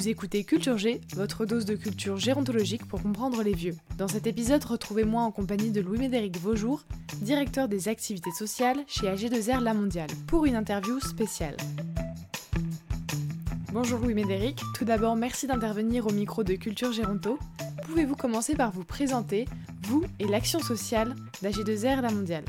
Vous écoutez Culture G, votre dose de culture gérontologique pour comprendre les vieux. Dans cet épisode, retrouvez-moi en compagnie de Louis-Médéric Vaujour, directeur des activités sociales chez AG2R La Mondiale, pour une interview spéciale. Bonjour Louis-Médéric, tout d'abord merci d'intervenir au micro de Culture Géronto. Pouvez-vous commencer par vous présenter, vous et l'action sociale d'AG2R La Mondiale?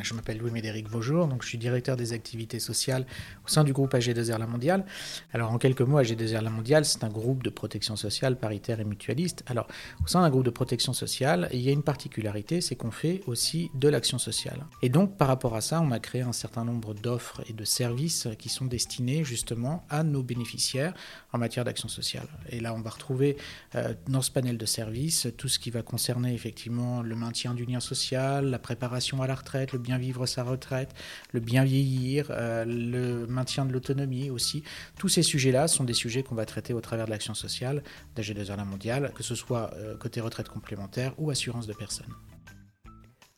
Je m'appelle Louis-Médéric Vaujour, donc je suis directeur des activités sociales au sein du groupe AG2R La Mondiale. Alors en quelques mots, AG2R La Mondiale, c'est un groupe de protection sociale paritaire et mutualiste. Alors au sein d'un groupe de protection sociale, il y a une particularité, c'est qu'on fait aussi de l'action sociale. Et donc par rapport à ça, on a créé un certain nombre d'offres et de services qui sont destinés justement à nos bénéficiaires en matière d'action sociale. Et là, on va retrouver euh, dans ce panel de services tout ce qui va concerner effectivement le maintien du lien social, la préparation à la retraite, le bien vivre sa retraite, le bien vieillir, euh, le maintien de l'autonomie aussi. Tous ces sujets-là sont des sujets qu'on va traiter au travers de l'action sociale d'AG2R La Mondiale, que ce soit euh, côté retraite complémentaire ou assurance de personnes.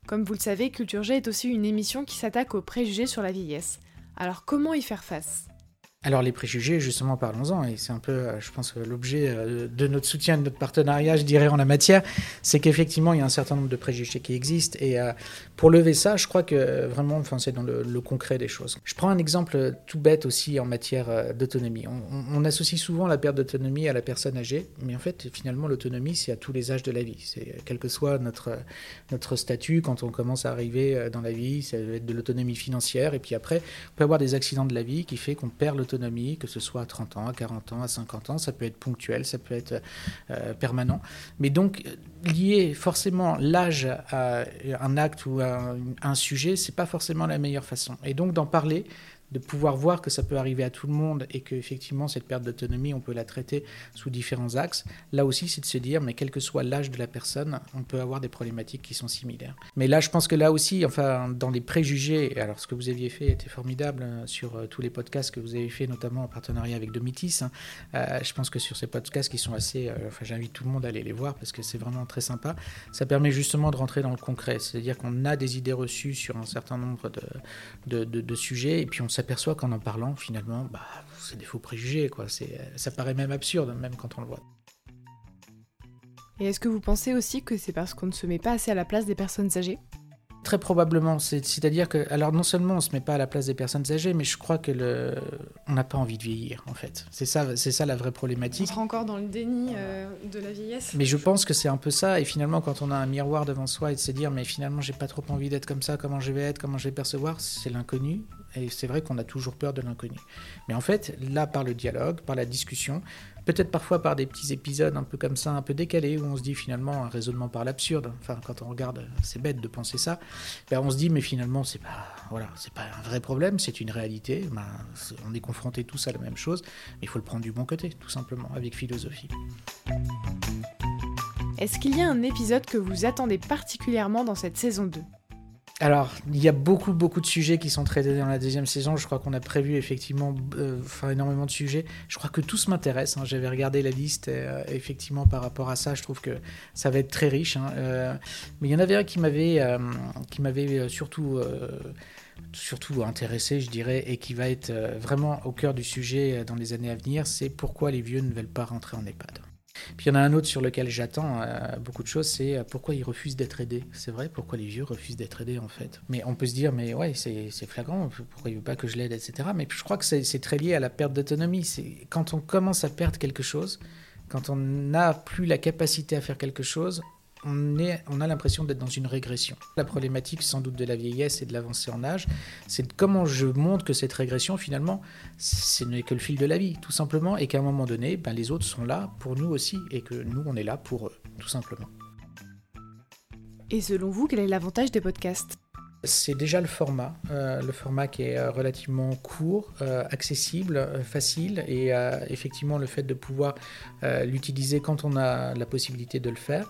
Comme vous le savez, Culture G est aussi une émission qui s'attaque aux préjugés sur la vieillesse. Alors comment y faire face? Alors les préjugés, justement, parlons-en, et c'est un peu, euh, je pense, l'objet euh, de notre soutien, de notre partenariat, je dirais, en la matière, c'est qu'effectivement, il y a un certain nombre de préjugés qui existent, et euh, pour lever ça, je crois que vraiment, enfin, c'est dans le, concret des choses. Je prends un exemple tout bête aussi en matière d'autonomie. On, associe souvent la perte d'autonomie à la personne âgée, mais en fait, finalement, l'autonomie, c'est à tous les âges de la vie. C'est quel que soit notre, notre statut, quand on commence à arriver dans la vie, ça va être de l'autonomie financière, et puis après, on peut avoir des accidents de la vie qui fait qu'on perd l'autonomie que ce soit à 30 ans, à 40 ans, à 50 ans, ça peut être ponctuel, ça peut être euh, permanent. Mais donc, lier forcément l'âge à un acte ou à un, sujet, c'est pas forcément la meilleure façon. Et donc, d'en parler, de pouvoir voir que ça peut arriver à tout le monde et que effectivement cette perte d'autonomie, on peut la traiter sous différents axes. Là aussi, c'est de se dire, mais quel que soit l'âge de la personne, on peut avoir des problématiques qui sont similaires. Mais là, je pense que là aussi, enfin, dans les préjugés, alors ce que vous aviez fait était formidable hein, sur euh, tous les podcasts que vous avez fait, notamment en partenariat avec Domitis. Hein. Euh, je pense que sur ces podcasts qui sont assez, euh, enfin, j'invite tout le monde à aller les voir parce que c'est vraiment très sympa. Ça permet justement de rentrer dans le concret, c'est-à-dire qu'on a des idées reçues sur un certain nombre de, de, de, de sujets et puis on s'aperçoit qu'en en parlant, finalement, bah, c'est des faux préjugés. Quoi. Ça paraît même absurde, même quand on le voit. Et est-ce que vous pensez aussi que c'est parce qu'on ne se met pas assez à la place des personnes âgées? Très probablement. C'est-à-dire que, alors non seulement on se met pas à la place des personnes âgées, mais je crois que le, on n'a pas envie de vieillir en fait. C'est ça, c'est ça la vraie problématique. On sera encore dans le déni euh, de la vieillesse. Mais je pense que c'est un peu ça. Et finalement, quand on a un miroir devant soi et de se dire, mais finalement, j'ai pas trop envie d'être comme ça. Comment je vais être Comment je vais percevoir C'est l'inconnu. Et c'est vrai qu'on a toujours peur de l'inconnu. Mais en fait, là, par le dialogue, par la discussion, peut-être parfois par des petits épisodes un peu comme ça, un peu décalés, où on se dit finalement un raisonnement par l'absurde. Enfin, quand on regarde, c'est bête de penser ça. Ben, on se dit, mais finalement, c'est pas, voilà, c'est pas un vrai problème, c'est une réalité. Ben, on est confrontés tous à la même chose, mais il faut le prendre du bon côté, tout simplement, avec philosophie. Est-ce qu'il y a un épisode que vous attendez particulièrement dans cette saison 2 alors, il y a beaucoup, beaucoup de sujets qui sont traités dans la deuxième saison. Je crois qu'on a prévu effectivement euh, énormément de sujets. Je crois que tous m'intéressent. Hein. J'avais regardé la liste euh, effectivement, par rapport à ça, je trouve que ça va être très riche. Hein. Euh, mais il y en avait un qui m'avait, qui m'avait surtout surtout intéressé, je dirais, et qui va être vraiment au cœur du sujet dans les années à venir, c'est pourquoi les vieux ne veulent pas rentrer en EHPAD? Puis il y en a un autre sur lequel j'attends euh, beaucoup de choses, c'est euh, pourquoi ils refusent d'être aidés? C'est vrai, pourquoi les vieux refusent d'être aidés en fait? Mais on peut se dire, mais ouais, c'est flagrant, pourquoi il veut pas que je l'aide, etc. Mais je crois que c'est très lié à la perte d'autonomie. C'est quand on commence à perdre quelque chose, quand on n'a plus la capacité à faire quelque chose, on, a l'impression d'être dans une régression. La problématique sans doute de la vieillesse et de l'avancée en âge, c'est comment je montre que cette régression, finalement, ce n'est que le fil de la vie, tout simplement, et qu'à un moment donné, ben, les autres sont là pour nous aussi, et que nous, on est là pour eux, tout simplement. Et selon vous, quel est l'avantage des podcasts? C'est déjà le format, euh, le format qui est euh, relativement court, euh, accessible, facile, et effectivement le fait de pouvoir l'utiliser quand on a la possibilité de le faire.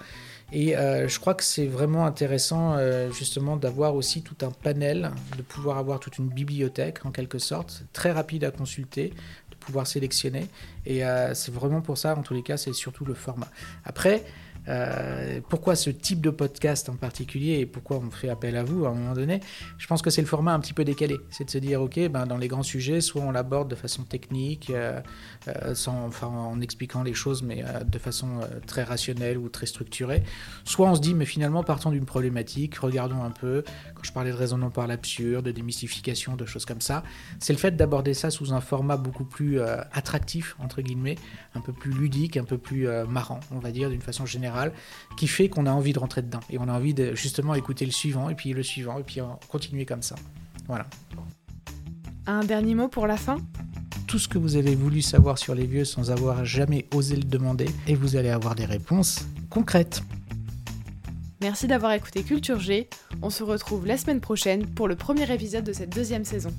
Et je crois que c'est vraiment intéressant justement d'avoir aussi tout un panel, de pouvoir avoir toute une bibliothèque en quelque sorte, très rapide à consulter, de pouvoir sélectionner. Et c'est vraiment pour ça, en tous les cas, c'est surtout le format. Après, Euh, pourquoi ce type de podcast en particulier et pourquoi on fait appel à vous à un moment donné? Je pense que c'est le format un petit peu décalé. C'est de se dire, ok, ben, dans les grands sujets, soit on l'aborde de façon technique, euh, euh, en expliquant les choses, mais de façon très rationnelle ou très structurée, soit on se dit, mais finalement, partons d'une problématique, regardons un peu, quand je parlais de raisonnement par l'absurde, de démystification, de choses comme ça, c'est le fait d'aborder ça sous un format beaucoup plus attractif, entre guillemets, un peu plus ludique, un peu plus marrant, on va dire, d'une façon générale qui fait qu'on a envie de rentrer dedans. Et on a envie de justement écouter le suivant, et puis le suivant, et puis continuer comme ça. Voilà. Un dernier mot pour la fin? Tout ce que vous avez voulu savoir sur les vieux sans avoir jamais osé le demander, et vous allez avoir des réponses concrètes. Merci d'avoir écouté Culture G. On se retrouve la semaine prochaine pour le premier épisode de cette deuxième saison.